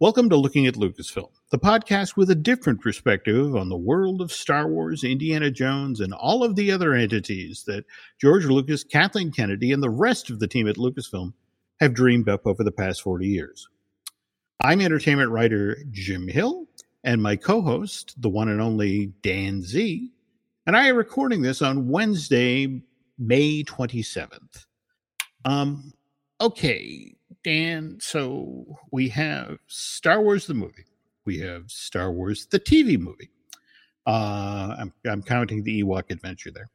Welcome to Looking at Lucasfilm, the podcast with a different perspective on the world of Star Wars, Indiana Jones, and all of the other entities that George Lucas, Kathleen Kennedy, and the rest of the team at Lucasfilm have dreamed up over the past 40 years. I'm entertainment writer Jim Hill, and my co host, the one and only Dan Z, and I are recording this on Wednesday, May 27th. Um, okay, Dan, so we have Star Wars the movie, we have Star Wars the TV movie. Uh, I'm, I'm counting the Ewok adventure there.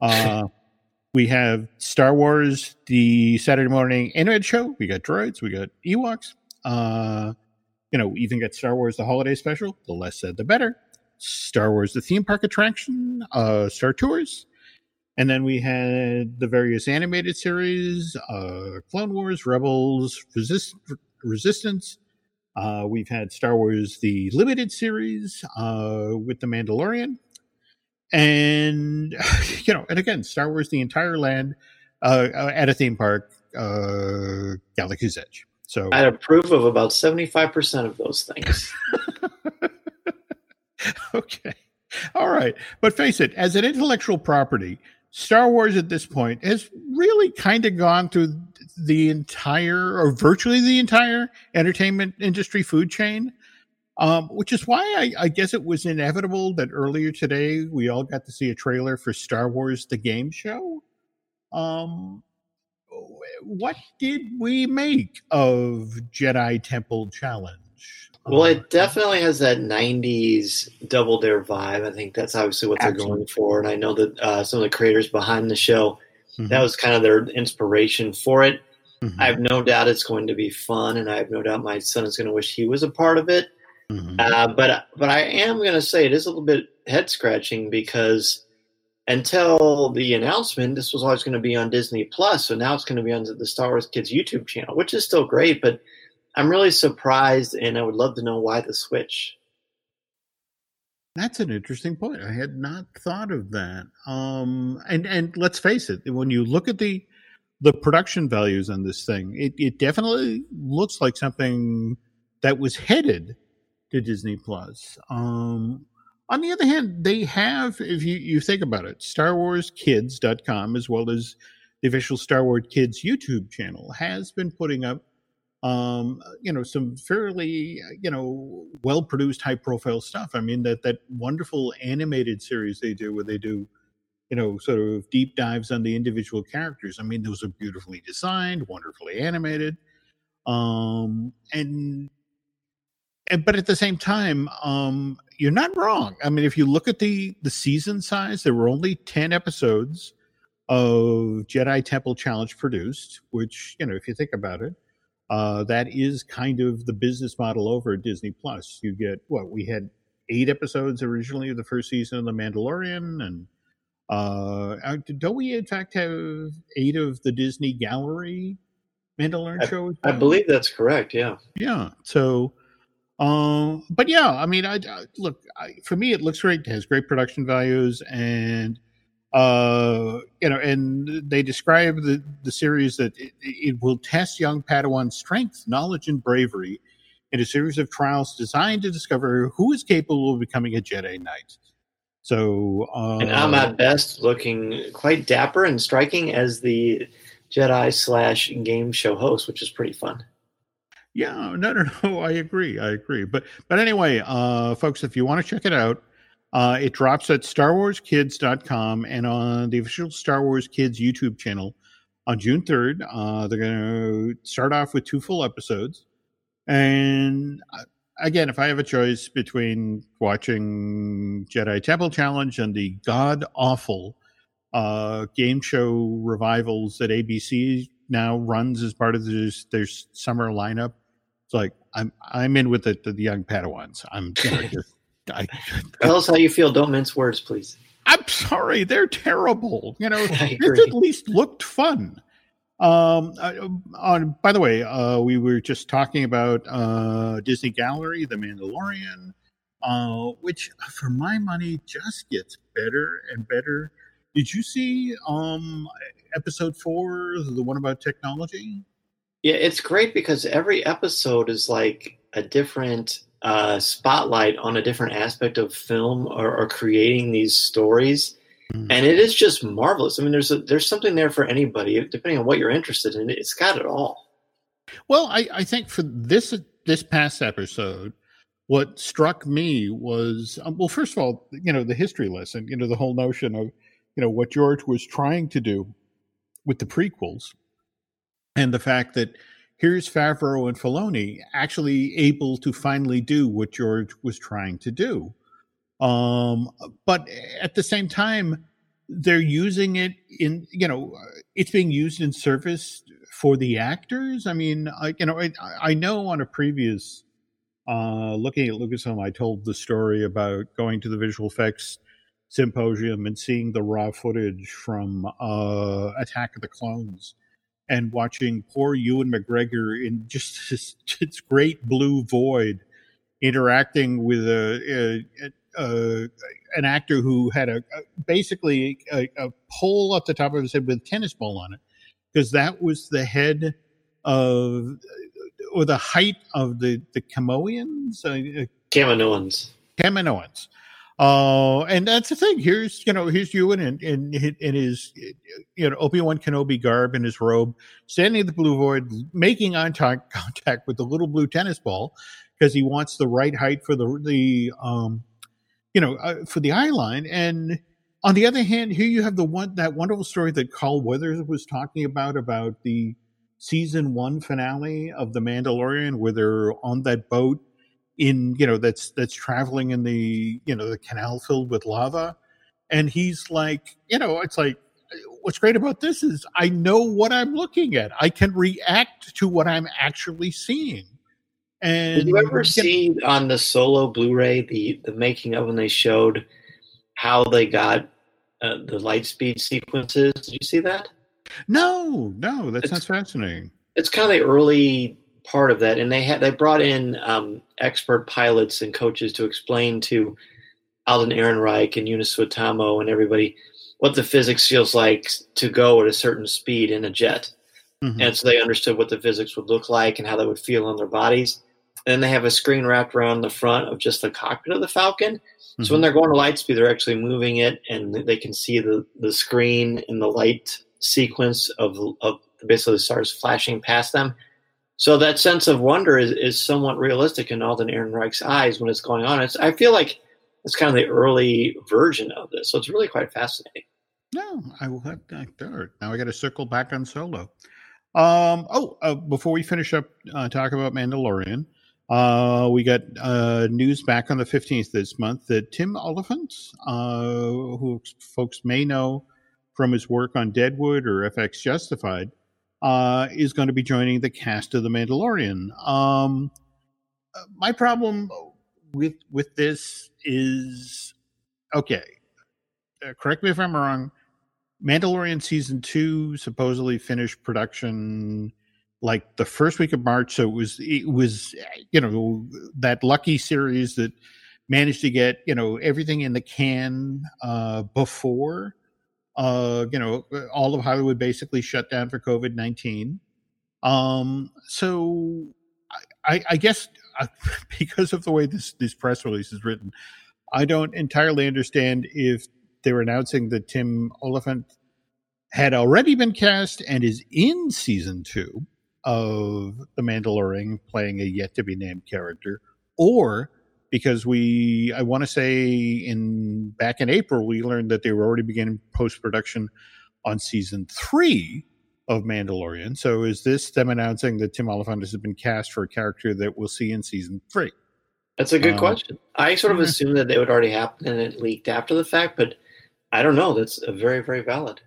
Uh, we have Star Wars the Saturday morning animated show. We got droids, we got Ewoks. Uh, you know, even got Star Wars the holiday special. The less said, the better. Star Wars the theme park attraction, uh, Star Tours, and then we had the various animated series, uh, Clone Wars, Rebels, Resist- Resistance. Uh, we've had Star Wars the limited series uh, with the Mandalorian, and you know, and again, Star Wars the entire land uh, at a theme park, uh, Galaxy's Edge. So I approve of about seventy-five percent of those things. okay, all right, but face it, as an intellectual property, Star Wars at this point has really kind of gone through the entire, or virtually the entire, entertainment industry food chain. Um, which is why I, I, guess it was inevitable that earlier today we all got to see a trailer for Star Wars: The Game Show. Um, what did we make of Jedi Temple Challenge? Well, it definitely has that '90s Double Dare vibe. I think that's obviously what they're going for, and I know that uh, some of the creators behind the show mm-hmm. that was kind of their inspiration for it. Mm-hmm. I have no doubt it's going to be fun, and I have no doubt my son is going to wish he was a part of it. Mm-hmm. Uh, but but I am going to say it is a little bit head scratching because until the announcement, this was always going to be on Disney Plus. So now it's going to be on the Star Wars Kids YouTube channel, which is still great. But I'm really surprised, and I would love to know why the switch. That's an interesting point. I had not thought of that. Um, and and let's face it, when you look at the the production values on this thing, it, it definitely looks like something that was headed to Disney Plus. Um, on the other hand, they have, if you, you think about it, StarWarsKids.com, as well as the official Star Wars Kids YouTube channel, has been putting up um, you know, some fairly, you know, well produced, high profile stuff. I mean, that that wonderful animated series they do, where they do, you know, sort of deep dives on the individual characters. I mean, those are beautifully designed, wonderfully animated, um, and and but at the same time, um, you're not wrong. I mean, if you look at the the season size, there were only ten episodes of Jedi Temple Challenge produced, which you know, if you think about it uh, that is kind of the business model over at Disney Plus. You get what we had eight episodes originally of the first season of The Mandalorian, and uh, uh don't we in fact have eight of the Disney Gallery Mandalorian I, shows? I believe that's correct. Yeah. Yeah. So. Um, but yeah, I mean, I, I look I, for me, it looks great. It has great production values, and uh, you know, and they describe the, the series that it, it, will test young Padawan's strength, knowledge, and bravery in a series of trials designed to discover who is capable of becoming a Jedi Knight. So, uh, and I'm at best looking quite dapper and striking as the Jedi slash game show host, which is pretty fun. Yeah, no, no, no. I agree. I agree. But, but anyway, uh, folks, if you want to check it out, uh, it drops at starwarskids.com and on the official Star Wars Kids YouTube channel on June 3rd. Uh, they're going to start off with two full episodes. And uh, again, if I have a choice between watching Jedi Temple Challenge and the god awful uh, game show revivals that ABC now runs as part of their, their summer lineup, it's like I'm I'm in with the, the young Padawans. I'm you know, just I, Tell us how you feel. Don't mince words, please. I'm sorry, they're terrible. You know, it at least looked fun. Um, uh, on by the way, uh, we were just talking about uh, Disney Gallery, The Mandalorian, uh, which for my money just gets better and better. Did you see um, episode four, the one about technology? Yeah, it's great because every episode is like a different uh, spotlight on a different aspect of film or, or creating these stories. Mm. And it is just marvelous. I mean, there's a, there's something there for anybody, depending on what you're interested in. It's got it all. Well, I, I think for this this past episode, what struck me was um, well, first of all, you know, the history lesson. You know, the whole notion of you know what George was trying to do with the prequels, and the fact that here's Favreau and Filoni actually able to finally do what George was trying to do. Um, but at the same time, they're using it in, you know, it's being used in service for the actors. I mean, I, you know, I, I know on a previous, uh, looking at Lucasfilm, I told the story about going to the visual effects symposium and seeing the raw footage from uh, Attack of the Clones and watching poor Ewan McGregor in just this, this great blue void interacting with a, a, a, an actor who had a, basically a, pole at the top of his head with a tennis ball on it. Because that was the head of or the height of the the Camoians, uh, Kaminoans, Kaminoans. Uh, and that's the thing. Here's you know here's Ewan in in, in his you know Obi Wan Kenobi garb in his robe, standing at the blue void, making eye contact with the little blue tennis ball because he wants the right height for the the um you know uh, for the eye line. And on the other hand, here you have the one that wonderful story that Carl Weathers was talking about about the season one finale of The Mandalorian, where they're on that boat in you know that's that's traveling in the you know the canal filled with lava. And he's like you know it's like what's great about this is i know what i'm looking at. I can react to what i'm actually seeing. And did you ever see on the solo blu-ray the the making of when they showed how they got uh, the light speed sequences? Did you see that? No no that sounds fascinating. it's kind of the early part of that, and they had they brought in um, expert pilots and coaches to explain to Alden Ehrenreich and Joonas Suotamo and everybody what the physics feels like to go at a certain speed in a jet. Mm-hmm. And so they understood what the physics would look like and how they would feel on their bodies. And then they have a screen wrapped around the front of just the cockpit of the Falcon. Mm-hmm. So when they're going to light speed, they're actually moving it and they can see the, the screen and the light sequence of, of basically the stars flashing past them. So that sense of wonder is, is somewhat realistic in Alden Ehrenreich's eyes when it's going on. It's I feel like it's kind of the early version of this, so it's really quite fascinating. No, I will have that. Now I got to circle back on Solo. Um, oh, uh, before we finish up, uh, talk about Mandalorian. Uh, we got uh, news back on the 15th this month that Tim Olyphant, uh, who folks may know from his work on Deadwood or FX Justified, uh, is going to be joining the cast of The Mandalorian. Um, my problem with with this is okay. Uh, correct me if I'm wrong. Mandalorian season two supposedly finished production like the first week of March, so it was it was you know that lucky series that managed to get you know everything in the can uh, before uh, you know, all of Hollywood basically shut down for COVID nineteen. Um, so I, I guess uh, because of the way this this press release is written, I don't entirely understand if they were announcing that Tim Olyphant had already been cast and is in season two of The Mandalorian, playing a yet to be named character, or because we I want to say in back in April we learned that they were already beginning post production on season three of Mandalorian. So is this them announcing that Tim Olyphant has been cast for a character that we'll see in season three? That's a good uh, question. I sort of yeah. assumed that it would already happen and it leaked after the fact, but I don't know. That's very, very valid.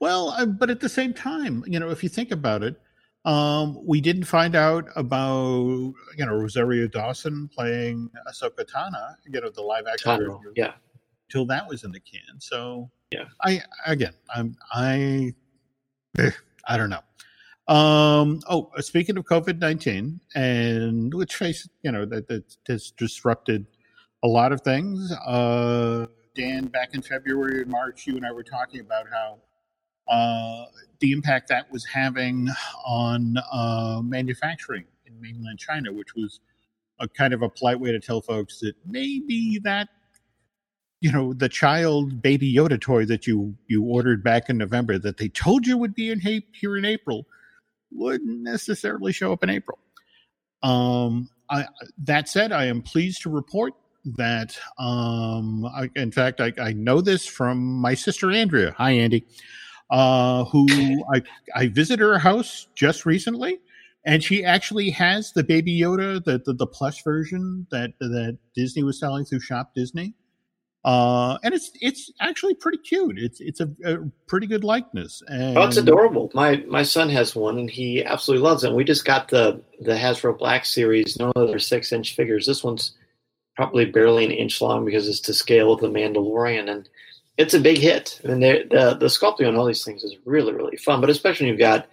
Well, uh, but at the same time, you know, if you think about it, um, we didn't find out about you know Rosario Dawson playing Ahsoka Tano, you know the live action, yeah, till that was in the can. So yeah, I again, I'm I, eh, I don't know. Um, oh, speaking of COVID nineteen, and let's face you know that that has disrupted a lot of things. Uh, Dan, back in February and March, you and I were talking about how uh, the impact that was having on uh, manufacturing in mainland China, which was a kind of a polite way to tell folks that maybe that you know the child baby Yoda toy that you you ordered back in November that they told you would be in here in April wouldn't necessarily show up in April. Um, I, that said, I am pleased to report that, um, I, in fact, I, I, know this from my sister Andrea. Hi, Andy. Uh, who I I visited her house just recently, and she actually has the Baby Yoda, the the, the plush version that that Disney was selling through Shop Disney. Uh, and it's it's actually pretty cute. It's it's a, a pretty good likeness. And, oh, it's adorable. My my son has one, and he absolutely loves it. And we just got the the Hasbro Black Series. No other six inch figures. This one's probably barely an inch long because it's to scale with the Mandalorian, and it's a big hit. Mean, the uh, the sculpting on all these things is really really fun. But especially when you've got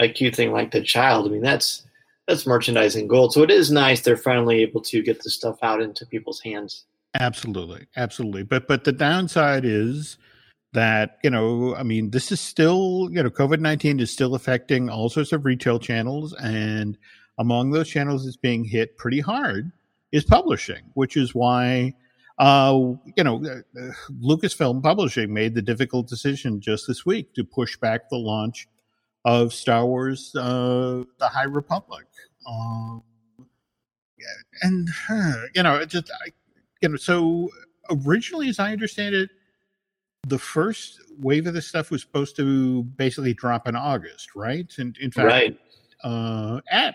a cute thing like the child. I mean, that's that's merchandising gold. So it is nice they're finally able to get the stuff out into people's hands. Absolutely, absolutely. But but the downside is that you know, I mean, this is still you know, COVID nineteen is still affecting all sorts of retail channels, and among those channels that's being hit pretty hard is publishing, which is why. Uh, you know, uh, Lucasfilm Publishing made the difficult decision just this week to push back the launch of Star Wars: uh, The High Republic. Um, and you know, just I, you know, so originally, as I understand it, the first wave of this stuff was supposed to basically drop in August, right? And in fact, right. Uh, at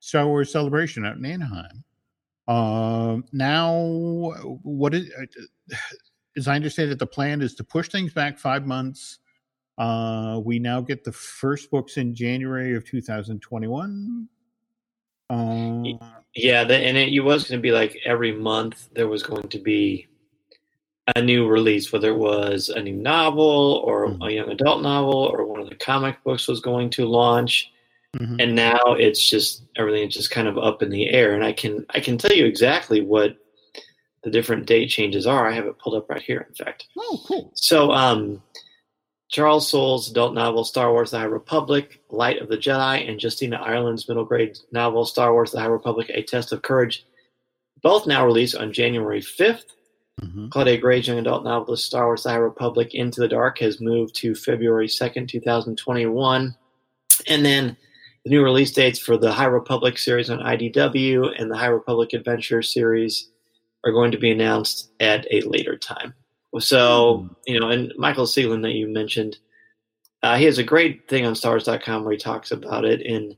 Star Wars Celebration out in Anaheim. Uh, now, what is, uh, as I understand it, the plan is to push things back five months. Uh, we now get the first books in January of 2021. Uh, yeah, the, and it, it was going to be like every month there was going to be a new release, whether it was a new novel or mm-hmm. a young adult novel or one of the comic books was going to launch. Mm-hmm. And now it's just everything is just kind of up in the air. And I can I can tell you exactly what the different date changes are. I have it pulled up right here, in fact. Oh, cool. So um Charles Soule's adult novel Star Wars The High Republic, Light of the Jedi, and Justina Ireland's middle grade novel Star Wars The High Republic, A Test of Courage, both now released on January 5th. Mm-hmm. Claudia Gray's young adult novel Star Wars The High Republic, Into the Dark, has moved to February 2nd, 2021. And then the new release dates for the High Republic series on IDW and the High Republic Adventure series are going to be announced at a later time. So, hmm. you know, and Michael Siglain that you mentioned, uh, he has a great thing on stars.com where he talks about it. And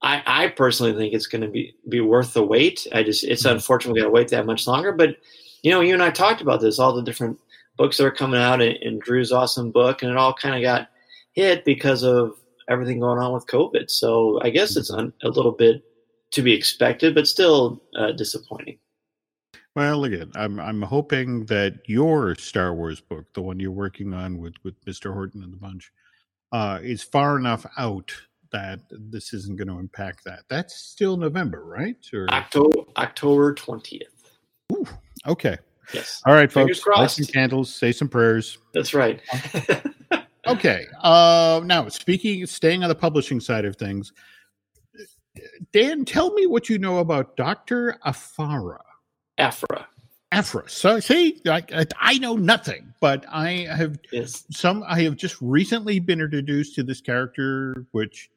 I, I personally think it's going to be, be worth the wait. I just, it's mm-hmm. unfortunate we got to wait that much longer. But, you know, you and I talked about this, all the different books that are coming out and, and Drew's awesome book, and it all kind of got hit because of everything going on with COVID. So I guess it's un, a little bit to be expected, but still uh, disappointing. Well, again, I'm I'm hoping that your Star Wars book, the one you're working on with with Mr. Horton and the bunch, uh, is far enough out that this isn't going to impact that. That's still November, right? Or October October twentieth. Okay. Yes. All right, folks. Light some candles. Say some prayers. That's right. okay. Uh, now, speaking, staying on the publishing side of things, Dan, tell me what you know about Doctor Aphra. Afra. Afra. So see, I, I know nothing, but I have yes. some. I have just recently been introduced to this character, which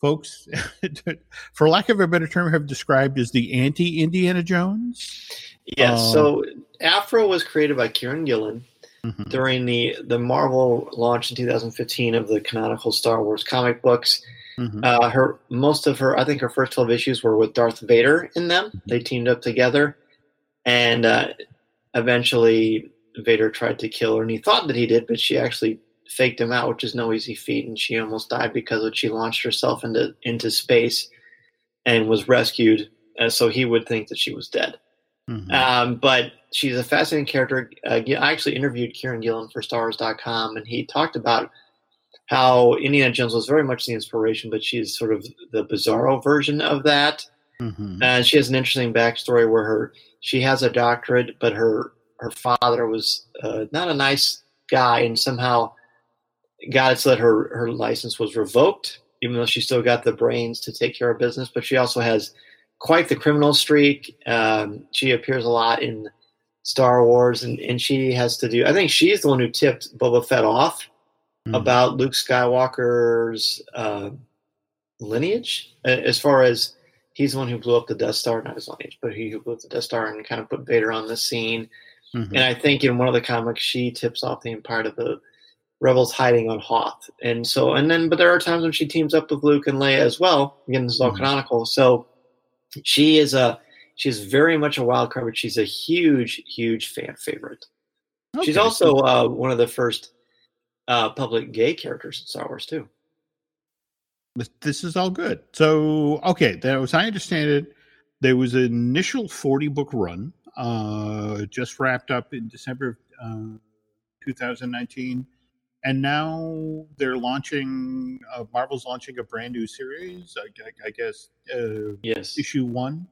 folks, for lack of a better term, have described as the anti Indiana Jones. Yes. Uh, so Aphra was created by Kieron Gillen mm-hmm. during the the Marvel launch in 2015 of the canonical Star Wars comic books. Mm-hmm. Uh, her most of her, I think, her first 12 issues were with Darth Vader in them. Mm-hmm. They teamed up together and uh, eventually Vader tried to kill her, and he thought that he did, but she actually faked him out, which is no easy feat, and she almost died because she launched herself into into space and was rescued. Uh, so he would think that she was dead. Mm-hmm. Um, but she's a fascinating character. Uh, I actually interviewed Kieron Gillen for Stars.com, and he talked about how Indiana Jones was very much the inspiration, but she's sort of the bizarro version of that. Mm-hmm. And she has an interesting backstory where her she has a doctorate, but her her father was uh, not a nice guy, and somehow got it so that her her license was revoked, even though she still got the brains to take care of business. But she also has quite the criminal streak. Um, she appears a lot in Star Wars, and, and she has to do. I think she's the one who tipped Boba Fett off mm. about Luke Skywalker's uh, lineage, as far as he's the one who blew up the Death Star, not his lineage, but he who blew up the Death Star and kind of put Vader on the scene. Mm-hmm. And I think in one of the comics, she tips off the Empire to the Rebels hiding on Hoth. And so, and then, but there are times when she teams up with Luke and Leia as well. Again, this is all mm-hmm. canonical. So she is a, she's very much a wild card, but she's a huge, huge fan favorite. Okay. She's also uh, one of the first uh, public gay characters in Star Wars too. This is all good. So, okay, that was I understand it. There was an initial forty book run, uh, just wrapped up in December of uh, 2019 and now they're launching uh, marvel's launching a brand new series i, I guess uh, yes. issue one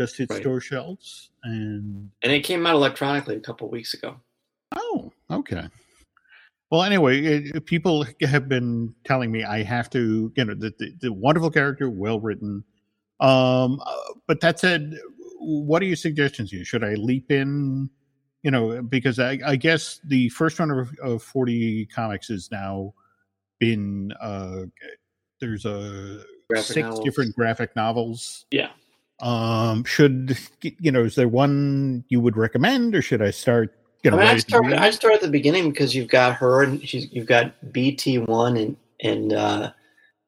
just hit right. store shelves and and it came out electronically a couple weeks ago. Oh okay. Well anyway it, people have been telling me i have to you know the, the, the wonderful character well written. Um uh, but that said what are your suggestions here? Should i leap in you know, because I, I guess the first run of, of 40 comics has now been, uh, there's a graphic six novels. different graphic novels. Yeah. Um, should, you know, is there one you would recommend or should I start? You know, I, mean, I start, I start at the beginning because you've got her and she's, you've got BT1 and, and, uh,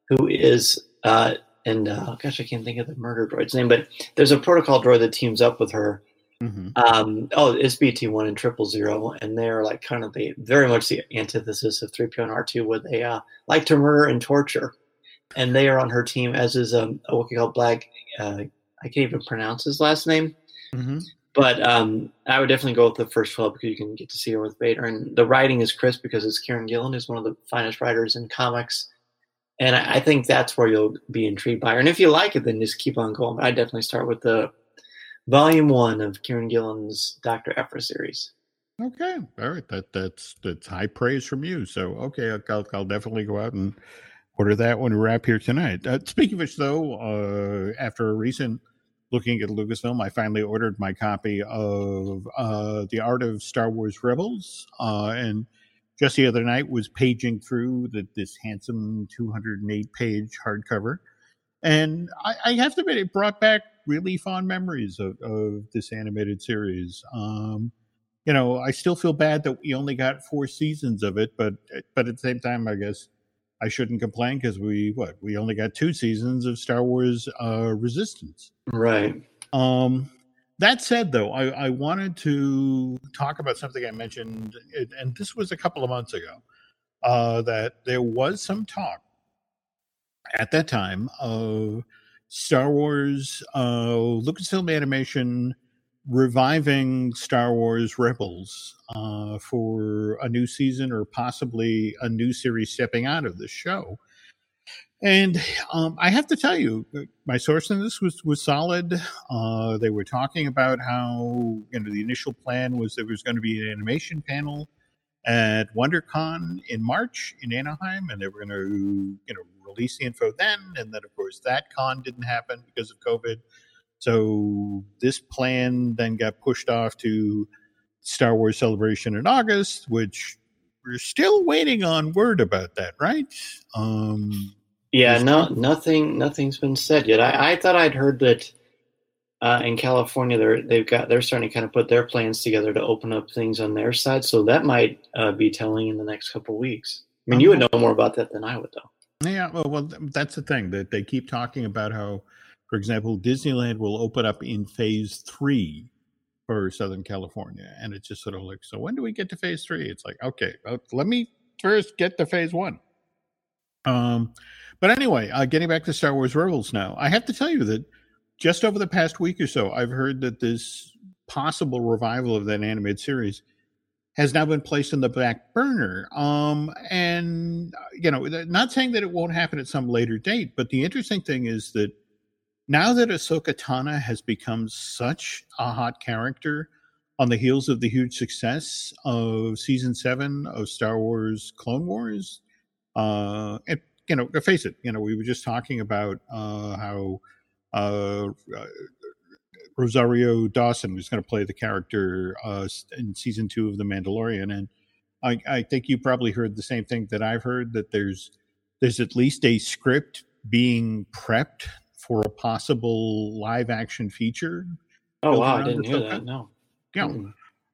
who is, uh, and, uh, gosh, I can't think of the murder droid's name, but there's a protocol droid that teams up with her Mm-hmm. Um, oh, it's BT one and triple zero, and they're like kind of the very much the antithesis of three PO and R two, where they uh, like to murder and torture, and they are on her team, as is um, a Wookiee called Black. Uh, I can't even pronounce his last name, mm-hmm. but um, I would definitely go with the first twelve because you can get to see her with Vader, and the writing is crisp because it's Kieron Gillen, who's one of the finest writers in comics. And I, I think that's where you'll be intrigued by her. And if you like it, then just keep on going. But I definitely start with the volume one of Kieron Gillen's Doctor Aphra series. Okay, all right. That that's that's high praise from you. So okay, I'll, I'll definitely go out and order that when we wrap here tonight. Uh, speaking of which, though, uh, after a recent looking at Lucasfilm, I finally ordered my copy of uh, the Art of Star Wars Rebels, uh, and just the other night was paging through the, this handsome 208 page hardcover, and I, I have to admit, it brought back really fond memories of, of this animated series. Um, you know, I still feel bad that we only got four seasons of it, but but at the same time, I guess I shouldn't complain because we what we only got two seasons of Star Wars uh, Resistance. Right. Um, that said, though, I, I wanted to talk about something I mentioned, and this was a couple of months ago. Uh, that there was some talk at that time of Star Wars, uh, Lucasfilm Animation reviving Star Wars Rebels uh, for a new season or possibly a new series stepping out of the show. And um, I have to tell you, my source in this was was solid. Uh, they were talking about how you know the initial plan was there was going to be an animation panel at WonderCon in March in Anaheim, and they were going to you know release the info then. And then, of course, that con didn't happen because of COVID. So this plan then got pushed off to Star Wars Celebration in August, which we're still waiting on word about that, right? Um, yeah, no, nothing, nothing's been said yet. I, I thought I'd heard that uh, in California, they're they've got they're starting to kind of put their plans together to open up things on their side. So that might uh, be telling in the next couple weeks. I mean, you would know more about that than I would, though. Yeah, well, well, that's the thing that they keep talking about how, for example, Disneyland will open up in phase three for Southern California, and it's just sort of like, so when do we get to phase three? It's like, okay, well, let me first get to phase one. Um, but anyway, uh, getting back to Star Wars Rebels now, I have to tell you that just over the past week or so, I've heard that this possible revival of that animated series has now been placed in the back burner. Um, and, you know, not saying that it won't happen at some later date, but the interesting thing is that now that Ahsoka Tano has become such a hot character on the heels of the huge success of season seven of Star Wars Clone Wars, uh, and, you know, face it, you know, we were just talking about uh, how uh, Rosario Dawson, who's going to play the character uh, in season two of The Mandalorian, and I, I think you probably heard the same thing that I've heard that there's there's at least a script being prepped for a possible live action feature. Oh wow, I didn't hear that. No. Yeah. Mm.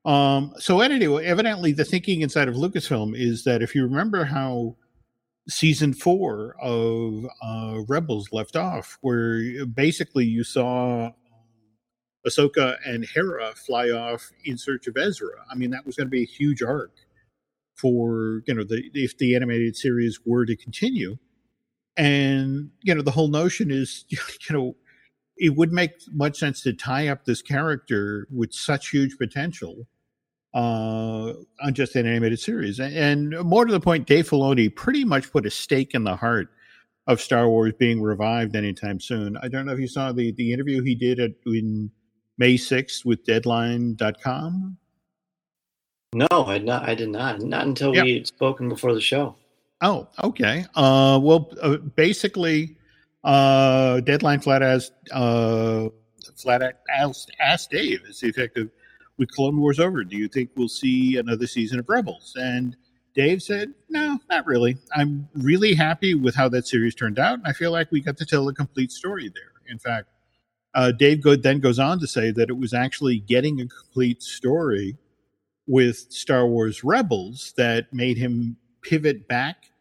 Um, so anyway, evidently the thinking inside of Lucasfilm is that if you remember how season four of uh, Rebels left off, where basically you saw um, Ahsoka and Hera fly off in search of Ezra. I mean, that was going to be a huge arc for you know the if the animated series were to continue, and you know the whole notion is you know it would make much sense to tie up this character with such huge potential uh, on just an animated series. And more to the point, Dave Filoni pretty much put a stake in the heart of Star Wars being revived anytime soon. I don't know if you saw the, the interview he did at, in May 6th with Deadline.com. No, I not. I did not. Not until yep. we had spoken before the show. Oh, okay. Uh, well, uh, basically, uh, Deadline flat as uh, flat asked, asked Dave, is the effective with Clone Wars over, do you think we'll see another season of Rebels? And Dave said, no, not really. I'm really happy with how that series turned out. And I feel like we got to tell a complete story there. In fact, uh, Dave Good then goes on to say that it was actually getting a complete story with Star Wars Rebels that made him pivot back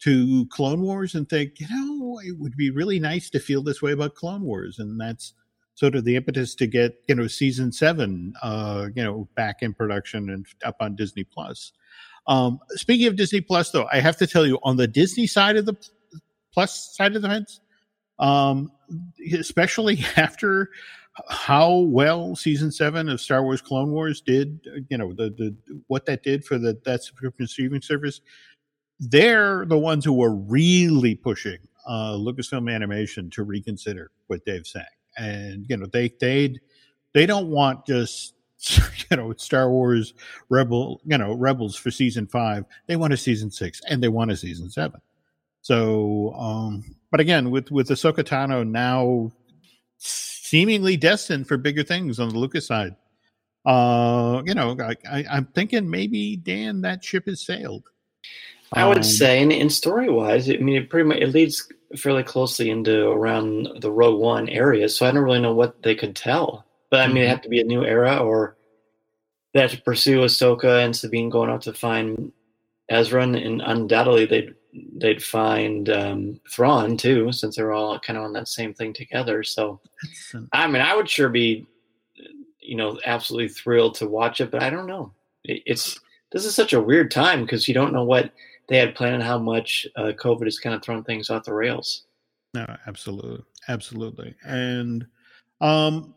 to Clone Wars and think, you know, it would be really nice to feel this way about Clone Wars. And that's sort of the impetus to get you know season seven uh you know back in production and up on disney plus. Um speaking of disney plus though i have to tell you on the disney side of the plus side of the fence um especially after how well season seven of star wars clone wars did you know the, the what that did for the that subscription streaming service they're the ones who are really pushing uh lucasfilm animation to reconsider what dave's saying and you know they they they don't want just you know Star Wars Rebel you know Rebels for season five. They want a season six and they want a season seven. So, um, but again, with with Ahsoka Tano now seemingly destined for bigger things on the Lucas side, uh, you know, I, I, am thinking maybe Dan that ship has sailed. I would um, say, and, and story wise, I mean, it pretty much it leads fairly closely into around the Rogue One area, so I don't really know what they could tell. But I mean, mm-hmm. it have to be a new era, or they have to pursue Ahsoka and Sabine going out to find Ezra, and undoubtedly they'd they'd find um, Thrawn too, since they're all kind of on that same thing together. So, I mean, I would sure be, you know, absolutely thrilled to watch it, but I don't know. It, it's this is such a weird time because you don't know what they had planned how much uh, COVID has kind of thrown things off the rails. No, absolutely, absolutely. And um,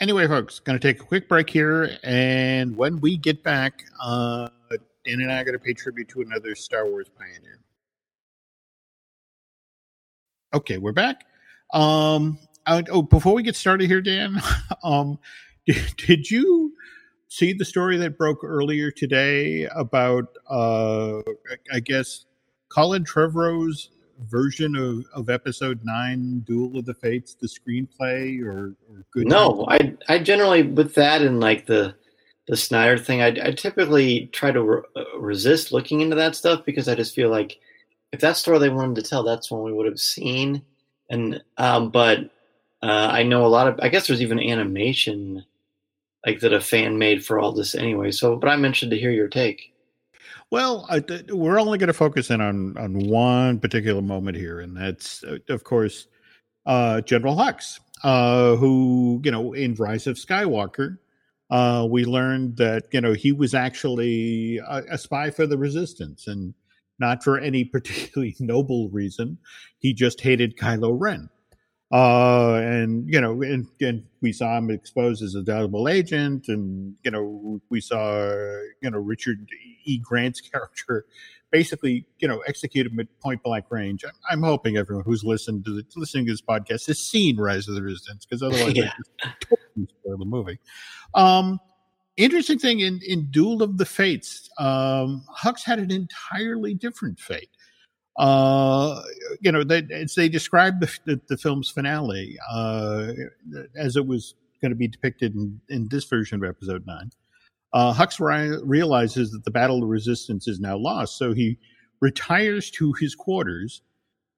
anyway, folks, going to take a quick break here, and when we get back, uh, Dan and I are going to pay tribute to another Star Wars pioneer. Okay, we're back. Um, uh, oh, before we get started here, Dan, um, did, did you see the story that broke earlier today about, uh, I guess, Colin Trevorrow's version of, of episode nine, Duel of the Fates, the screenplay, or, or good? No, I I generally with that and like the the Snyder thing, I, I typically try to re- uh, resist looking into that stuff because I just feel like if that story they wanted to tell, that's one we would have seen. And um, but uh, I know a lot of. I guess there's even animation like that a fan made for all this anyway. So, but I'm interested to hear your take. Well, I, we're only going to focus in on on one particular moment here, and that's uh, of course uh, General Hux, uh, who you know in Rise of Skywalker. Uh, we learned that you know he was actually a, a spy for the resistance and not for any particularly noble reason. He just hated Kylo Ren. Uh, and you know, and, and we saw him exposed as a double agent, and you know, we saw you know Richard E. Grant's character basically you know execute him at point blank range. I'm, I'm hoping everyone who's listened to the, listening to this podcast has seen Rise of the Resistance because otherwise, yeah. Totally spoil the movie. Um, interesting thing in in Duel of the Fates, um, Hux had an entirely different fate. Uh, you know, they, they described the, the, the film's finale, uh, as it was going to be depicted in, in this version of episode nine, uh, Hux realizes that the battle of resistance is now lost, so he retires to his quarters,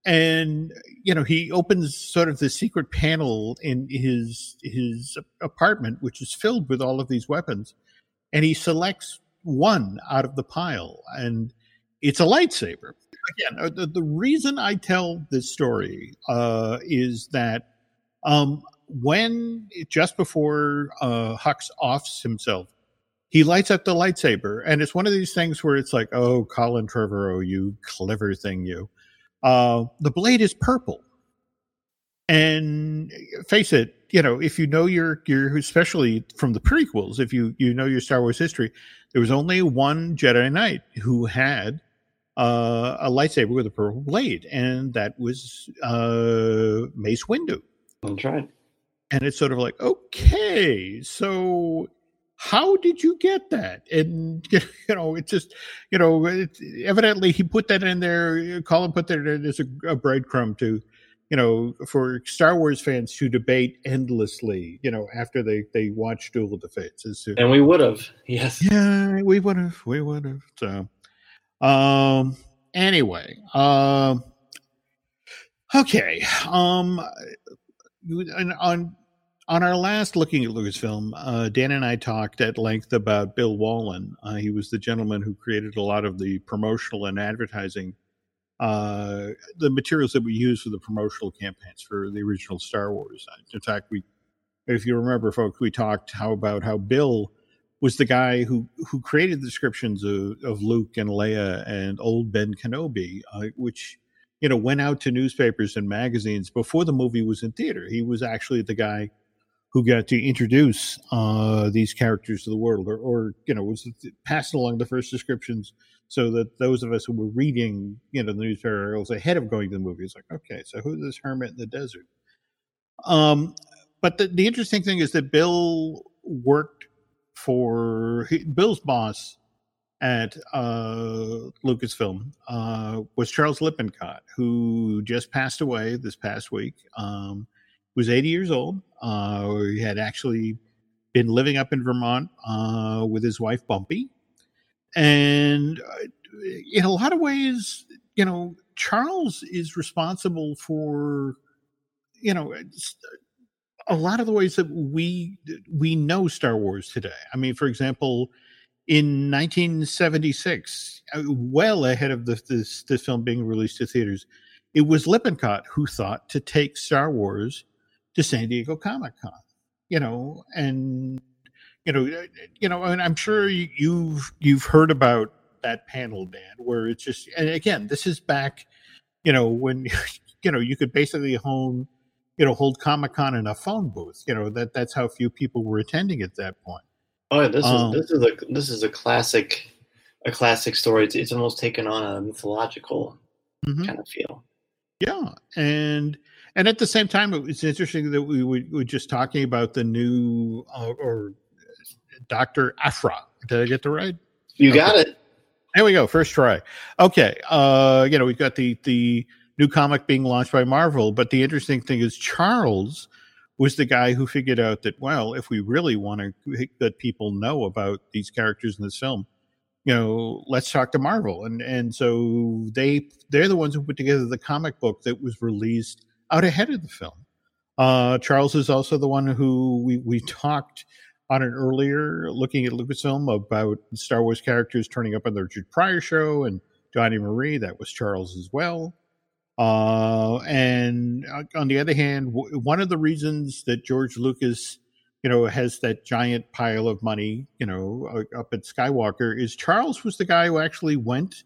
and you know he opens sort of the secret panel in his his apartment, which is filled with all of these weapons, and he selects one out of the pile, and it's a lightsaber. Again, uh, the, the reason I tell this story uh, is that um, when just before uh, Hux offs himself he lights up the lightsaber and it's one of these things where it's like oh colin trevorrow you clever thing you uh, the blade is purple and face it you know if you know your your especially from the prequels if you you know your star wars history there was only one jedi knight who had uh, a lightsaber with a purple blade and that was uh, mace windu that's right and it's sort of like okay so how did you get that? And you know, it's just, you know, evidently he put that in there. Colin put that in as a, a breadcrumb to, you know, for Star Wars fans to debate endlessly. You know, after they they watch Duel of the Fates, to, and we would have, yes, yeah, we would have, we would have. So, um, anyway, um, okay, um, on on our last looking at Lucasfilm, uh, Dan and I talked at length about Bill Wallen. Uh, he was the gentleman who created a lot of the promotional and advertising, uh, the materials that we use for the promotional campaigns for the original Star Wars. In fact, we, if you remember, folks, we talked how about how Bill was the guy who who created the descriptions of, of Luke and Leia and old Ben Kenobi, uh, which you know went out to newspapers and magazines before the movie was in theater. He was actually the guy who got to introduce uh, these characters to the world, or, or you know, was passing along the first descriptions so that those of us who were reading, you know, the newspaper articles ahead of going to the movie, it's like, okay, so who's this hermit in the desert? Um, but the, the interesting thing is that Bill worked for Bill's boss at uh, Lucasfilm uh, was Charles Lippincott, who just passed away this past week. Um, was 80 years old. Uh, he had actually been living up in Vermont uh, with his wife Bumpy, and uh, in a lot of ways, you know, Charles is responsible for, you know, a lot of the ways that we we know Star Wars today. I mean, for example, in 1976, uh, well ahead of the, this this film being released to theaters, it was Lippincott who thought to take Star Wars to San Diego Comic Con, you know, and you know, uh, you know, and I'm sure you've you've heard about that panel, Dan, where it's just, and again, this is back, you know, when you know you could basically hone, you know, hold Comic Con in a phone booth. You know that that's how few people were attending at that point. Oh, yeah, this um, is this is a this is a classic, a classic story. It's, it's almost taken on a mythological mm-hmm. kind of feel. Yeah, and and at the same time, it's interesting that we were, just talking about the new uh, or Dr. Afra. Did I get the right? You okay. got it. There we go. First try. Okay. Uh, you know, we've got the the new comic being launched by Marvel, but the interesting thing is Charles was the guy who figured out that well, if we really want to let people know about these characters in this film, you know, let's talk to Marvel. And and so they they're the ones who put together the comic book that was released out ahead of the film. Uh, Charles is also the one who we, we talked on it earlier, looking at Lucasfilm about Star Wars characters turning up on the Richard Pryor show and Donny Marie. That was Charles as well. Uh, and uh, on the other hand, w- one of the reasons that George Lucas, you know, has that giant pile of money, you know, uh, up at Skywalker is Charles was the guy who actually went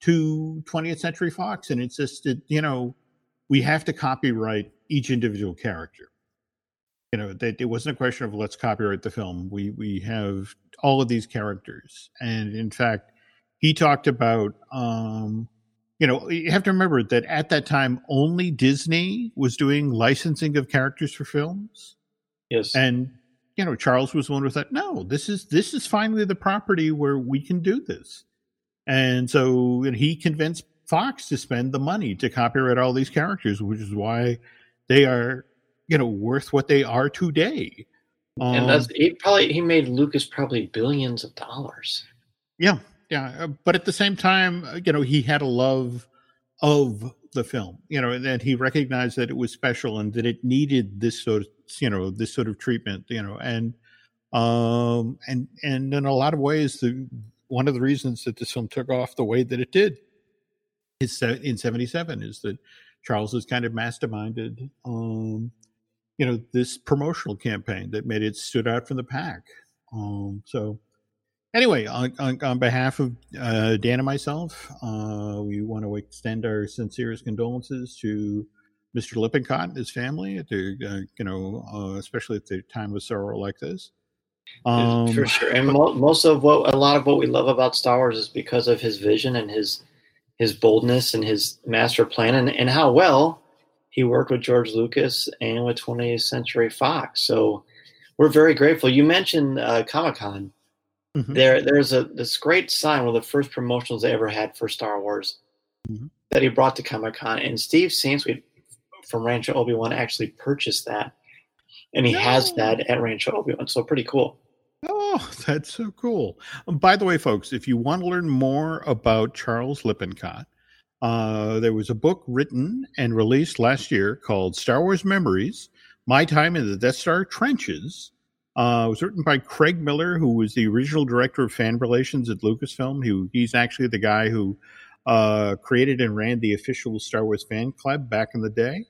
to 20th Century Fox and insisted, you know, we have to copyright each individual character. You know, that it wasn't a question of let's copyright the film. We we have all of these characters, and in fact, he talked about. Um, you know, you have to remember that at that time, only Disney was doing licensing of characters for films. Yes, and you know, Charles was one who thought, no, this is this is finally the property where we can do this, and so and he convinced Fox to spend the money to copyright all these characters, which is why they are, you know, worth what they are today. Um, and that's he probably he made Lucas probably billions of dollars. Yeah, yeah, uh, but at the same time, uh, you know, he had a love of the film, you know, and he recognized that it was special and that it needed this sort of, you know, this sort of treatment, you know, and um and and in a lot of ways the one of the reasons that this film took off the way that it did is in 77 is that Charles has kind of masterminded um you know this promotional campaign that made it stood out from the pack. Um so anyway on, on, on behalf of uh, dan and myself uh, we want to extend our sincerest condolences to mr lippincott and his family at the uh, you know uh, especially at the time of sorrow like this um, for sure and mo- most of what a lot of what we love about star wars is because of his vision and his his boldness and his master plan and, and how well he worked with George Lucas and with 20th Century Fox. So we're very grateful. You mentioned uh, Comic Con. Mm-hmm. There, there's a this great sign, one of the first promotionals they ever had for Star Wars mm-hmm. that he brought to Comic Con, and Steve Sansweet from Rancho Obi Wan actually purchased that, and he no. has that at Rancho Obi Wan. So pretty cool. Oh, that's so cool. Um, by the way, folks, if you want to learn more about Charles Lippincott, uh, there was a book written and released last year called Star Wars Memories My Time in the Death Star Trenches. Uh, it was written by Craig Miller, who was the original director of fan relations at Lucasfilm. Who he's actually the guy who uh, created and ran the official Star Wars fan club back in the day.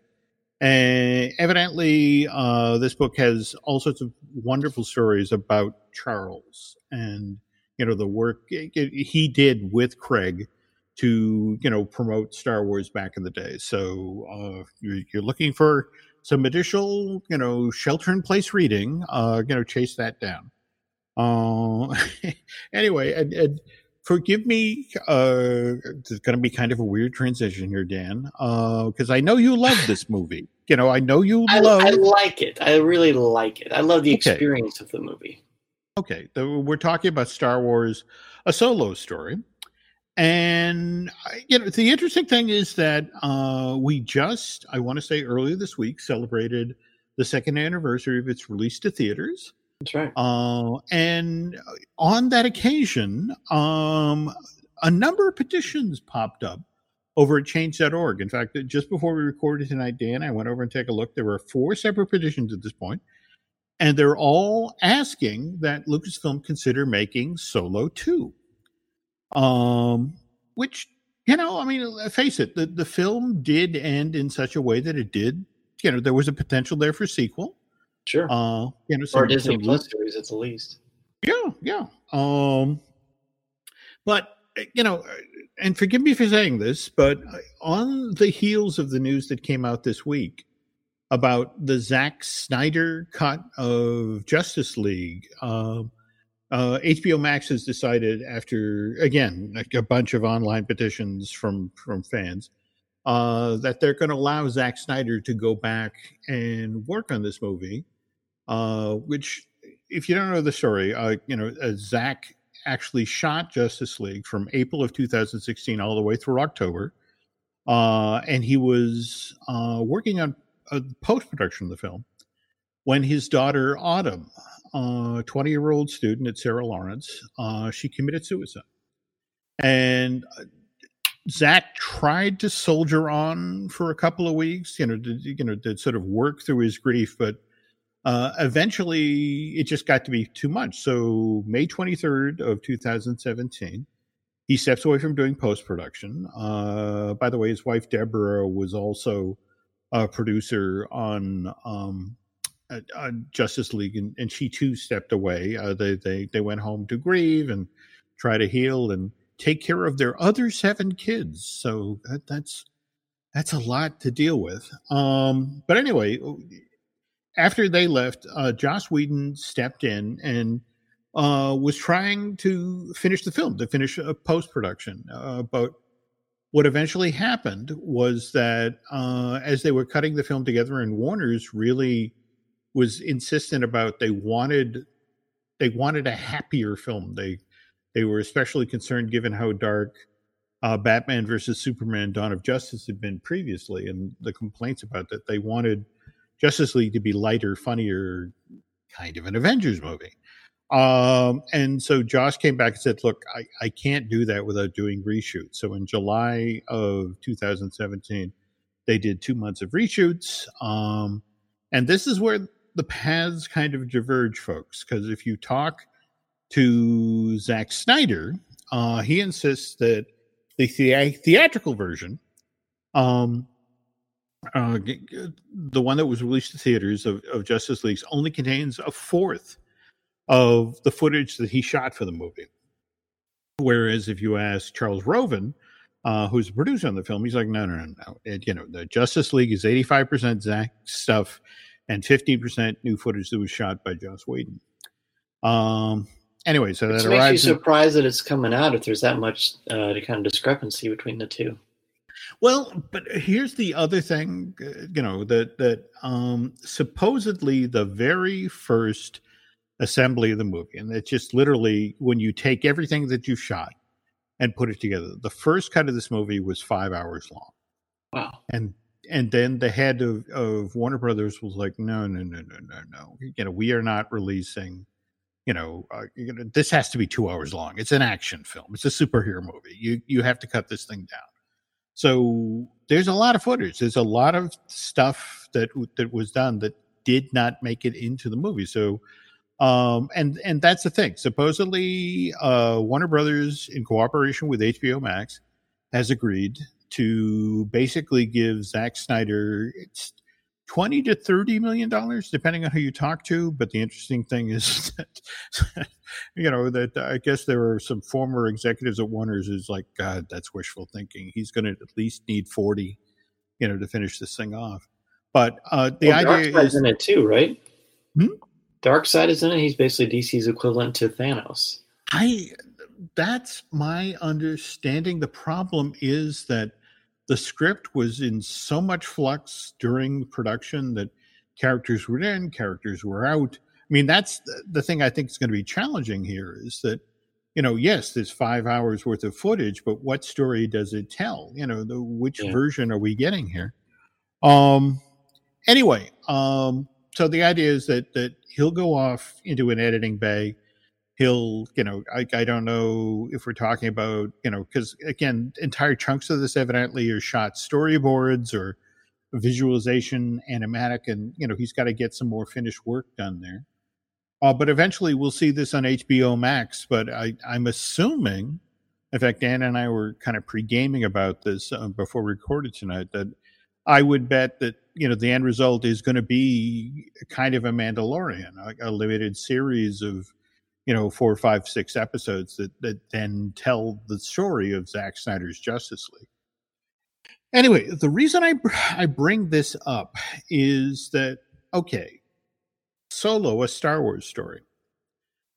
And evidently, uh, this book has all sorts of wonderful stories about Charles and you know the work he did with Craig to you know promote Star Wars back in the day. So uh, you're, you're, looking for some additional you know shelter in place reading. Uh, you know, chase that down. Uh, anyway, and, and forgive me. Uh, it's going to be kind of a weird transition here, Dan, because uh, I know you love this movie. You know, I know you I, love. I like it. I really like it. I love the okay. experience of the movie. Okay, we're talking about Star Wars, a solo story. And you know, the interesting thing is that uh, we just, I want to say earlier this week, celebrated the second anniversary of its release to theaters. That's right. Uh, and on that occasion, um, a number of petitions popped up over at change.org. In fact, just before we recorded tonight, Dan, I went over and take a look. There were four separate petitions at this point, and they're all asking that Lucasfilm consider making Solo 2 um, which you know, I mean, face it, the the film did end in such a way that it did. You know, there was a potential there for sequel. Sure. Uh, you know, some, or Disney Plus series at the least. Yeah, yeah. Um, but you know, and forgive me for saying this, but on the heels of the news that came out this week about the Zack Snyder cut of Justice League, um, uh, HBO Max has decided after again like a bunch of online petitions from from fans uh, that they're going to allow Zack Snyder to go back and work on this movie. Uh, which, if you don't know the story, uh, you know uh, Zack actually shot Justice League from April of 2016 all the way through October, uh, and he was uh, working on a post production of the film when his daughter Autumn a 20 year old student at Sarah Lawrence. Uh, she committed suicide. And Zack tried to soldier on for a couple of weeks, you know, to, you know, to sort of work through his grief, but uh, eventually it just got to be too much. So May 23rd of 2017, he steps away from doing post production. Uh, by the way, his wife Deborah was also a producer on um, uh, Justice League, and, and, she too stepped away. Uh, they they they went home to grieve and try to heal and take care of their other seven kids. So that, that's that's a lot to deal with. Um, but anyway, after they left, uh, Joss Whedon stepped in and uh, was trying to finish the film, to finish a post production. Uh, but what eventually happened was that uh, as they were cutting the film together, and Warner's really was insistent about they wanted they wanted a happier film. They they were especially concerned given how dark uh, Batman versus Superman: Dawn of Justice had been previously, and the complaints about that they wanted Justice League to be lighter, funnier, kind of an Avengers movie. Um, and so Joss came back and said, "Look, I, I can't do that without doing reshoots." So in July of 2017, they did two months of reshoots. Um, and this is where the paths kind of diverge, folks, because if you talk to Zack Snyder, uh, he insists that the, the- theatrical version, um, uh, the one that was released to theaters of, of Justice League, only contains a fourth of the footage that he shot for the movie. Whereas if you ask Charles Roven, uh, who's the producer on the film, he's like, no, no, no, no. It, you know, the Justice League is 85% Zack stuff and 15% new footage that was shot by Joss Whedon. Um, anyway, so Which that makes you arrives. in- surprised that it's coming out if there's that much uh, kind of discrepancy between the two. Well, but here's the other thing, uh, you know, that that um supposedly the very first assembly of the movie, and it's just literally when you take everything that you shot and put it together. The first cut of this movie was five hours long, Wow. and and then the head of of Warner Brothers was like, no, no, no, no, no, no, you know, we are not releasing. You know, uh, you know, this has to be two hours long. It's an action film. It's a superhero movie. You you have to cut this thing down. So there's a lot of footage. There's a lot of stuff that that was done that did not make it into the movie. So, um, and and that's the thing. Supposedly, uh, Warner Brothers, in cooperation with HBO Max, has agreed to basically give Zack Snyder it's twenty to thirty million dollars, depending on who you talk to. But the interesting thing is that you know that I guess there were some former executives at Warner's who's like, God, that's wishful thinking. He's going to at least need forty, you know, to finish this thing off. But uh, the well, idea is, in it too, right? Hmm? side is in it. He's basically DC's equivalent to Thanos. I that's my understanding. The problem is that the script was in so much flux during production that characters were in, characters were out. I mean, that's the, the thing I think is going to be challenging here is that, you know, yes, there's five hours worth of footage, but what story does it tell? You know, the, which Yeah. version are we getting here? Um, anyway, um, so the idea is that that he'll go off into an editing bay. He'll, you know, I, I don't know if we're talking about, you know, because again, entire chunks of this evidently are shot storyboards or visualization, animatic, and you know he's got to get some more finished work done there. Uh, but eventually, we'll see this on HBO Max. But I, I'm assuming, in fact, Dan and I were kind of pre gaming about this uh, before we recorded tonight. That I would bet that you know the end result is going to be kind of a Mandalorian, a, a limited series of you know four, five, six episodes that that then tell the story of Zack Snyder's Justice League. Anyway, the reason I I bring this up is that okay, Solo, a Star Wars story.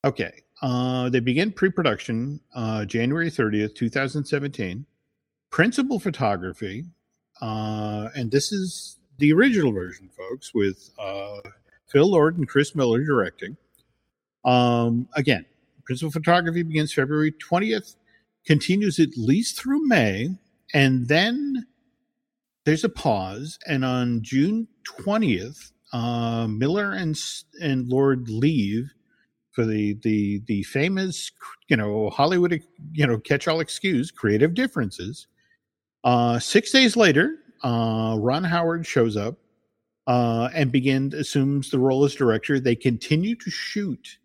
Okay, uh, they begin pre-production uh, January thirtieth, two thousand seventeen. Principal photography, uh, and this is the original version, folks, with uh, Phil Lord and Chris Miller directing. Um, again, principal photography begins February twentieth, continues at least through May, and then there's a pause, and on June twentieth, uh, Miller and and Lord leave for the the the famous, you know, Hollywood, you know, catch-all excuse, creative differences. Uh, six days later, uh, Ron Howard shows up uh, and begin assumes the role as director. They continue to shoot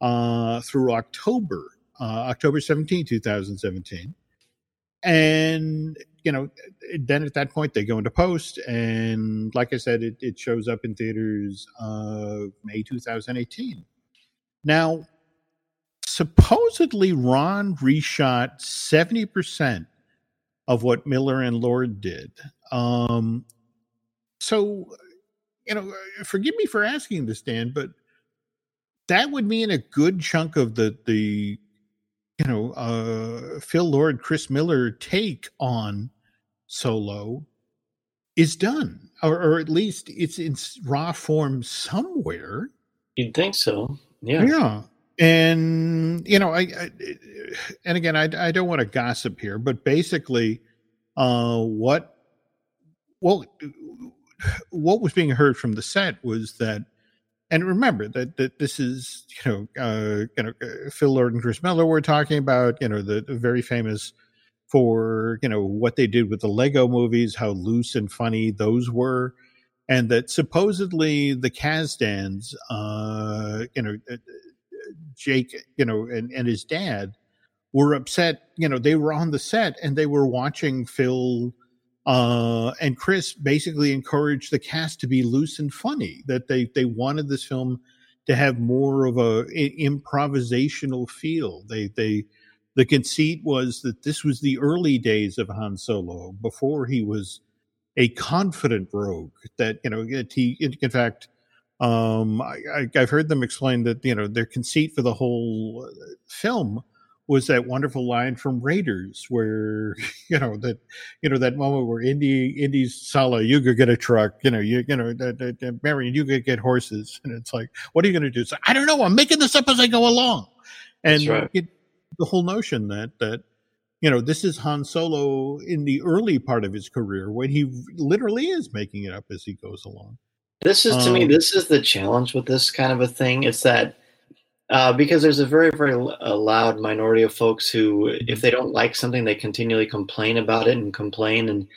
uh, through October, uh, October 17, 2017. And, you know, then at that point they go into post. And like I said, it, it shows up in theaters uh, May 2018. Now, supposedly Ron reshot 70% of what Miller and Lord did. Um, so, you know, forgive me for asking this, Dan, but that would mean a good chunk of the the you know uh Phil Lord Chris Miller take on Solo is done or, or at least it's in raw form somewhere You'd think so. Yeah. yeah And you know, I, I and again, I, I don't want to gossip here, but basically, uh, what well, what was being heard from the set was that, and remember that that this is you know uh, you know uh, Phil Lord and Chris Miller were talking about you know the, the very famous for you know what they did with the Lego movies, how loose and funny those were, and that supposedly the Kasdans, uh, you know, uh, Jake, you know, and, and his dad were upset. You know, they were on the set and they were watching Phil uh, and Chris basically encouraged the cast to be loose and funny. That they they wanted this film to have more of a, a improvisational feel. They they the conceit was that this was the early days of Han Solo before he was a confident rogue. That you know he in fact. Um, I, I've heard them explain that you know their conceit for the whole uh, film was that wonderful line from Raiders where you know that you know that moment where Indy Indy's Sallah, you could get a truck, you know, you you know, that, that, Marion, you could get horses, and it's like, what are you going to do? So I don't know. I'm making this up as I go along, and right. it, the whole notion that that you know this is Han Solo in the early part of his career when he literally is making it up as he goes along. This is to um, me, this is the challenge with this kind of a thing. It's that uh, because there's a very very loud minority of folks who, if they don't like something, they continually complain about it and complain and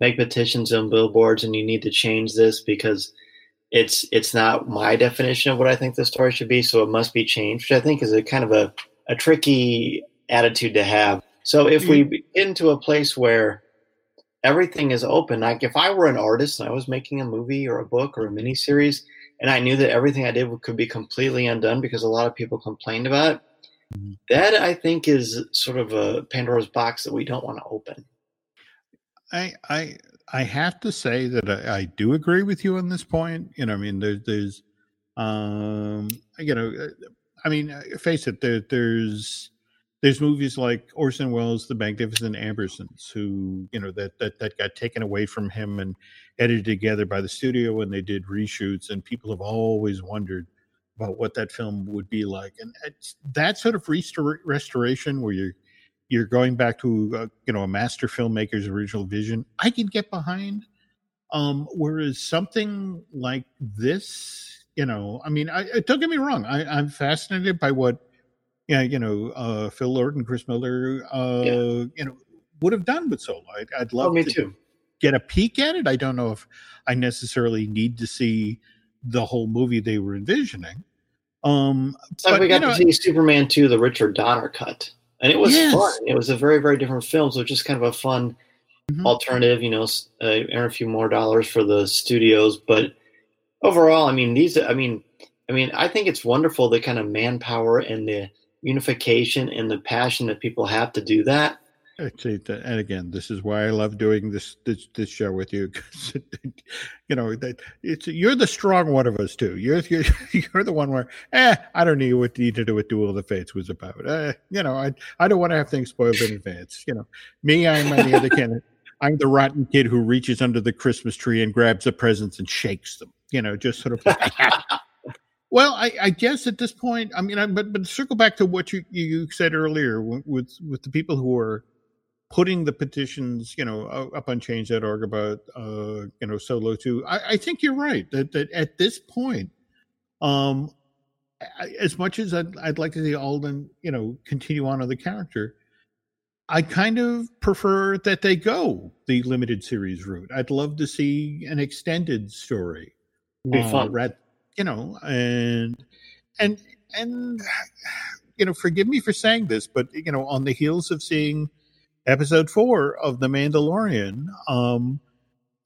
make petitions on billboards, and you need to change this because it's it's not my definition of what I think the story should be, so it must be changed. Which I think is a kind of a a tricky attitude to have. So if we mm-hmm. get into a place where everything is open, like if I were an artist and I was making a movie or a book or a miniseries, and I knew that everything I did could be completely undone because a lot of people complained about it, mm-hmm. that I think is sort of a Pandora's box that we don't want to open. I I I have to say that I, I do agree with you on this point. You know, I mean, there's there's um, you know, I mean, uh, face it, there, there's there's movies like Orson Welles' The Magnificent Ambersons, who you know that that that got taken away from him and edited together by the studio when they did reshoots, and people have always wondered about what that film would be like, and that sort of restor- restoration where you're you're going back to uh, you know a master filmmaker's original vision, I can get behind. Um, whereas something like this you know, I mean, I, don't get me wrong. I, am fascinated by what, yeah, you know, uh, Phil Lord and Chris Miller, uh, yeah. you know, would have done with Solo. I'd, I'd love oh, to too. get a peek at it. I don't know if I necessarily need to see the whole movie they were envisioning. Um, so but, we got you know, to see Superman 2, the Richard Donner cut, and it was yes. fun. It was a very, very different film, so just kind of a fun mm-hmm. alternative. You know, uh, earn a few more dollars for the studios, but overall, I mean, these, I mean, I mean, I think it's wonderful the kind of manpower and the unification and the passion that people have to do that. Actually, and again, this is why I love doing this this, this show with you. you know it's you're the strong one of us too. You're you're, you're the one where eh, I don't know what need to do what Duel of the Fates was about. Eh, you know, I I don't want to have things spoiled in advance. You know, me, I'm the other candidate. I'm the rotten kid who reaches under the Christmas tree and grabs the presents and shakes them. You know, just sort of. Like, well, I, I, guess at this point, I mean, I, but but circle back to what you you said earlier with with the people who are putting the petitions, you know, up on Change.org about uh, you know Solo two. I, I think you're right that that at this point, um, as much as I'd, I'd like to see Alden, you know, continue on with the character, I kind of prefer that they go the limited series route. I'd love to see an extended story. Be uh, fun. Rat, you know, and and and you know, forgive me for saying this, but you know, on the heels of seeing episode four of The Mandalorian, um,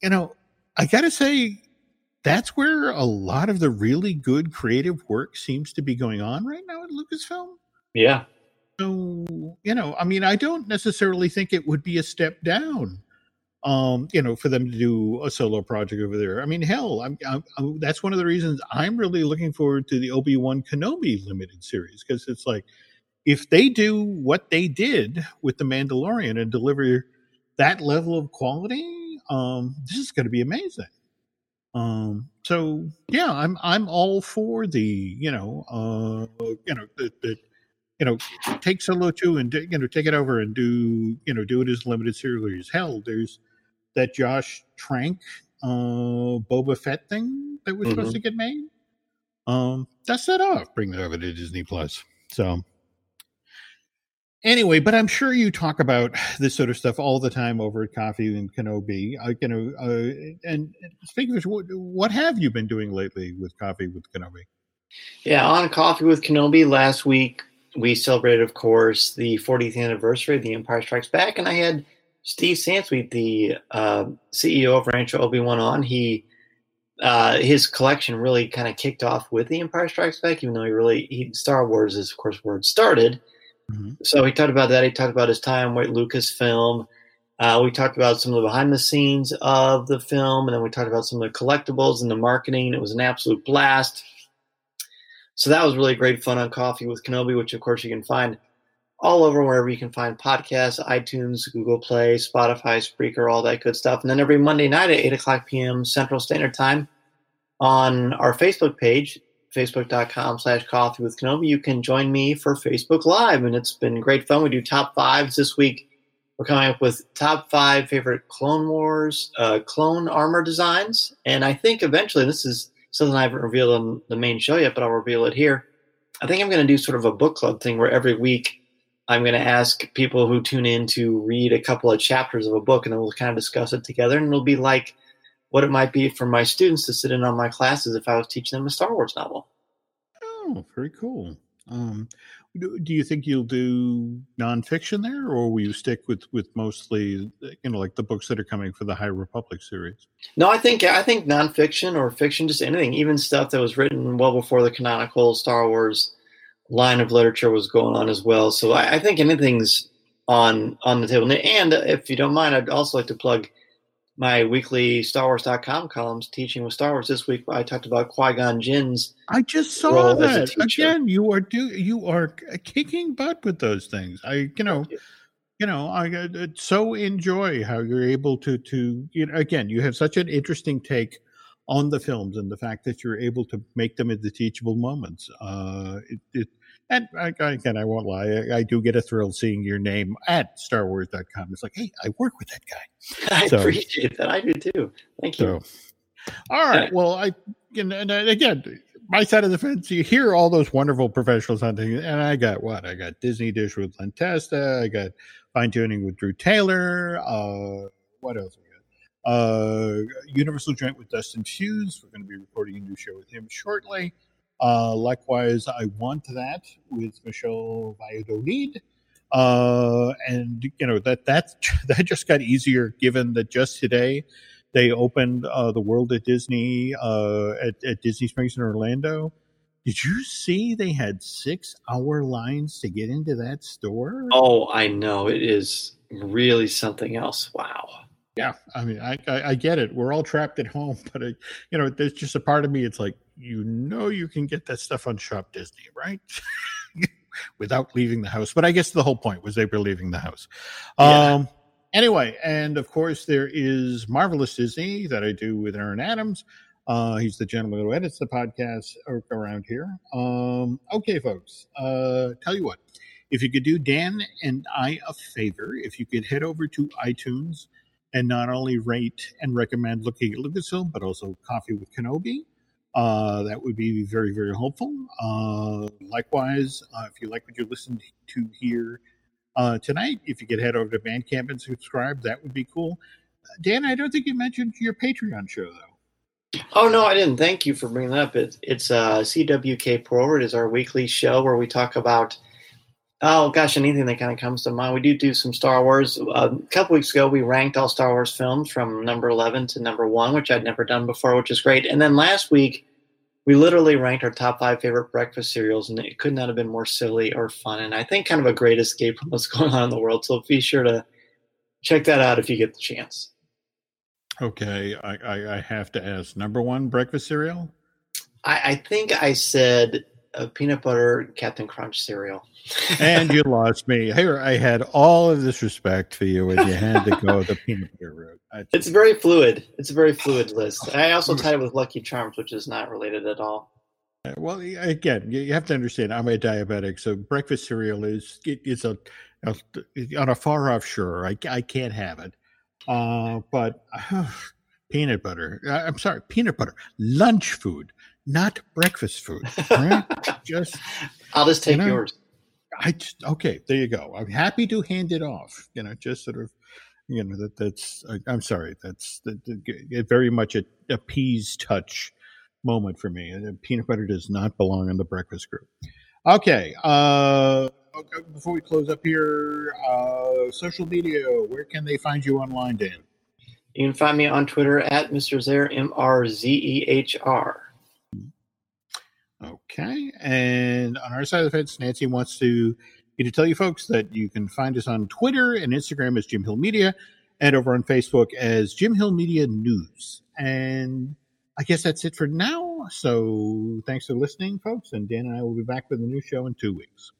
you know, I gotta say that's where a lot of the really good creative work seems to be going on right now at Lucasfilm. Yeah, so, you know, I mean, I don't necessarily think it would be a step down, um, you know, for them to do a solo project over there. I mean, hell, I'm, I'm, I'm that's one of the reasons I'm really looking forward to the Obi Wan Kenobi limited series because it's like if they do what they did with the Mandalorian and deliver that level of quality, um, this is going to be amazing. Um, so yeah, I'm I'm all for the you know uh you know the, the you know take solo two and you know take it over and do you know do it as limited series. Hell, there's that Josh Trank uh Boba Fett thing that was mm-hmm. supposed to get made. Um, that's that off. Bring that over to Disney Plus. So anyway, but I'm sure you talk about this sort of stuff all the time over at Coffee and Kenobi. You know, uh, and speaking of which, what, what have you been doing lately with Coffee with Kenobi? Yeah, on Coffee with Kenobi last week, we celebrated, of course, the 40th anniversary of The Empire Strikes Back, and I had Steve Sansweet, the uh, CEO of Rancho Obi Wan, on. He uh, his collection really kind of kicked off with The Empire Strikes Back, even though he really he, Star Wars is of course where it started. Mm-hmm. So he talked about that. He talked about his time with Lucasfilm. Uh, we talked about some of the behind the scenes of the film, and then we talked about some of the collectibles and the marketing. It was an absolute blast. So that was really great fun on Coffee with Kenobi, which of course you can find all over wherever you can find podcasts, iTunes, Google Play, Spotify, Spreaker, all that good stuff. And then every Monday night at 8 o'clock p.m. Central Standard Time on our Facebook page, facebook.com slash coffee with Kenobi, you can join me for Facebook Live. And it's been great fun. We do top fives this week. We're coming up with top five favorite Clone Wars uh, clone armor designs. And I think eventually, this is something I haven't revealed on the main show yet, but I'll reveal it here. I think I'm going to do sort of a book club thing where every week I'm going to ask people who tune in to read a couple of chapters of a book and then we'll kind of discuss it together. And it'll be like what it might be for my students to sit in on my classes if I was teaching them a Star Wars novel. Oh, very cool. Um, do you think you'll do nonfiction there, or will you stick with with mostly you know like the books that are coming for the High Republic series? No, I think I think nonfiction or fiction, just anything, even stuff that was written well before the canonical Star Wars line of literature was going on as well. So I, I think anything's on on the table. And if you don't mind, I'd also like to plug my weekly StarWars.com columns, teaching with Star Wars. This week, I talked about Qui Gon Jinn's. I just saw that again. You are do you are kicking butt with those things. I you know. You. know, I uh, so enjoy how you're able to to you know again. You have such an interesting take on the films and the fact that you're able to make them into teachable moments. Uh, it, it and I, again, I won't lie, I, I, do get a thrill seeing your name at StarWars.com. It's like, hey, I work with that guy. I so, appreciate that. I do too. Thank you. So, all right. Well, I and, and again, my side of the fence, you hear all those wonderful professionals on things, and I got what? I got Disney Dish with Len Testa. I got fine tuning with Drew Taylor. Uh, what else? we Uh, Universal Joint with Dustin Hughes. We're going to be recording a new show with him shortly. Uh, likewise, I want that with Michelle Valladolid. Uh, and you know that that that just got easier given that just today they opened uh, the world at Disney uh, at, at Disney Springs in Orlando. Did you see they had six hour lines to get into that store? Oh, I know. It is really something else. Wow. Yeah. I mean, I, I, I get it. We're all trapped at home, but, it, you know, there's just a part of me, it's like, you know you can get that stuff on Shop Disney, right? Without leaving the house. But I guess the whole point was they were leaving the house. Yeah. Um, anyway, and of course, there is Marvelous Disney that I do with Aaron Adams. Uh, he's the gentleman who edits the podcast around here. Um, okay, folks, uh, tell you what, if you could do Dan and I a favor, if you could head over to iTunes and not only rate and recommend looking at Lucasfilm, but also Coffee with Kenobi. Uh, that would be very, very helpful. Uh, likewise, uh, if you like what you listened to here uh, tonight, if you could head over to Bandcamp and subscribe, that would be cool. Dan, I don't think you mentioned your Patreon show, though. Oh no, I didn't. Thank you for bringing that up. It, it's uh, CWK Forward is our weekly show where we talk about oh gosh anything that kind of comes to mind. We do do some Star Wars. Uh, a couple weeks ago, we ranked all Star Wars films from number eleven to number one, which I'd never done before, which is great. And then last week, we literally ranked our top five favorite breakfast cereals, and it could not have been more silly or fun. And I think kind of a great escape from what's going on in the world. So be sure to check that out if you get the chance. Okay, I, I, I have to ask. Number one breakfast cereal? I, I think I said a peanut butter Captain Crunch cereal. and you lost me. Here, I had all of this respect for you, and you had to go the peanut butter route. Just, it's very fluid. It's a very fluid list. I also tied it with Lucky Charms, which is not related at all. Well, again, you have to understand. I'm a diabetic, so breakfast cereal is it, it's a, a, on a far off shore. I, I can't have it. Uh, but uh, peanut butter. I'm sorry, peanut butter. Lunch food, not breakfast food. Right? just I'll just take you know, yours. I just, okay. There you go. I'm happy to hand it off. You know, just sort of. You know that that's. I'm sorry. That's the, very much a, a peas touch moment for me. And peanut butter does not belong in the breakfast group. Okay. Uh, okay before we close up here, uh, social media. Where can they find you online, Dan? You can find me on Twitter at Mr. Zehr, M R Z E H R. Okay. And on our side of the fence, Nancy wants to me to tell you folks that you can find us on Twitter and Instagram as Jim Hill Media and over on Facebook as Jim Hill Media News. And I guess that's it for now. So thanks for listening, folks. And Dan and I will be back with a new show in two weeks.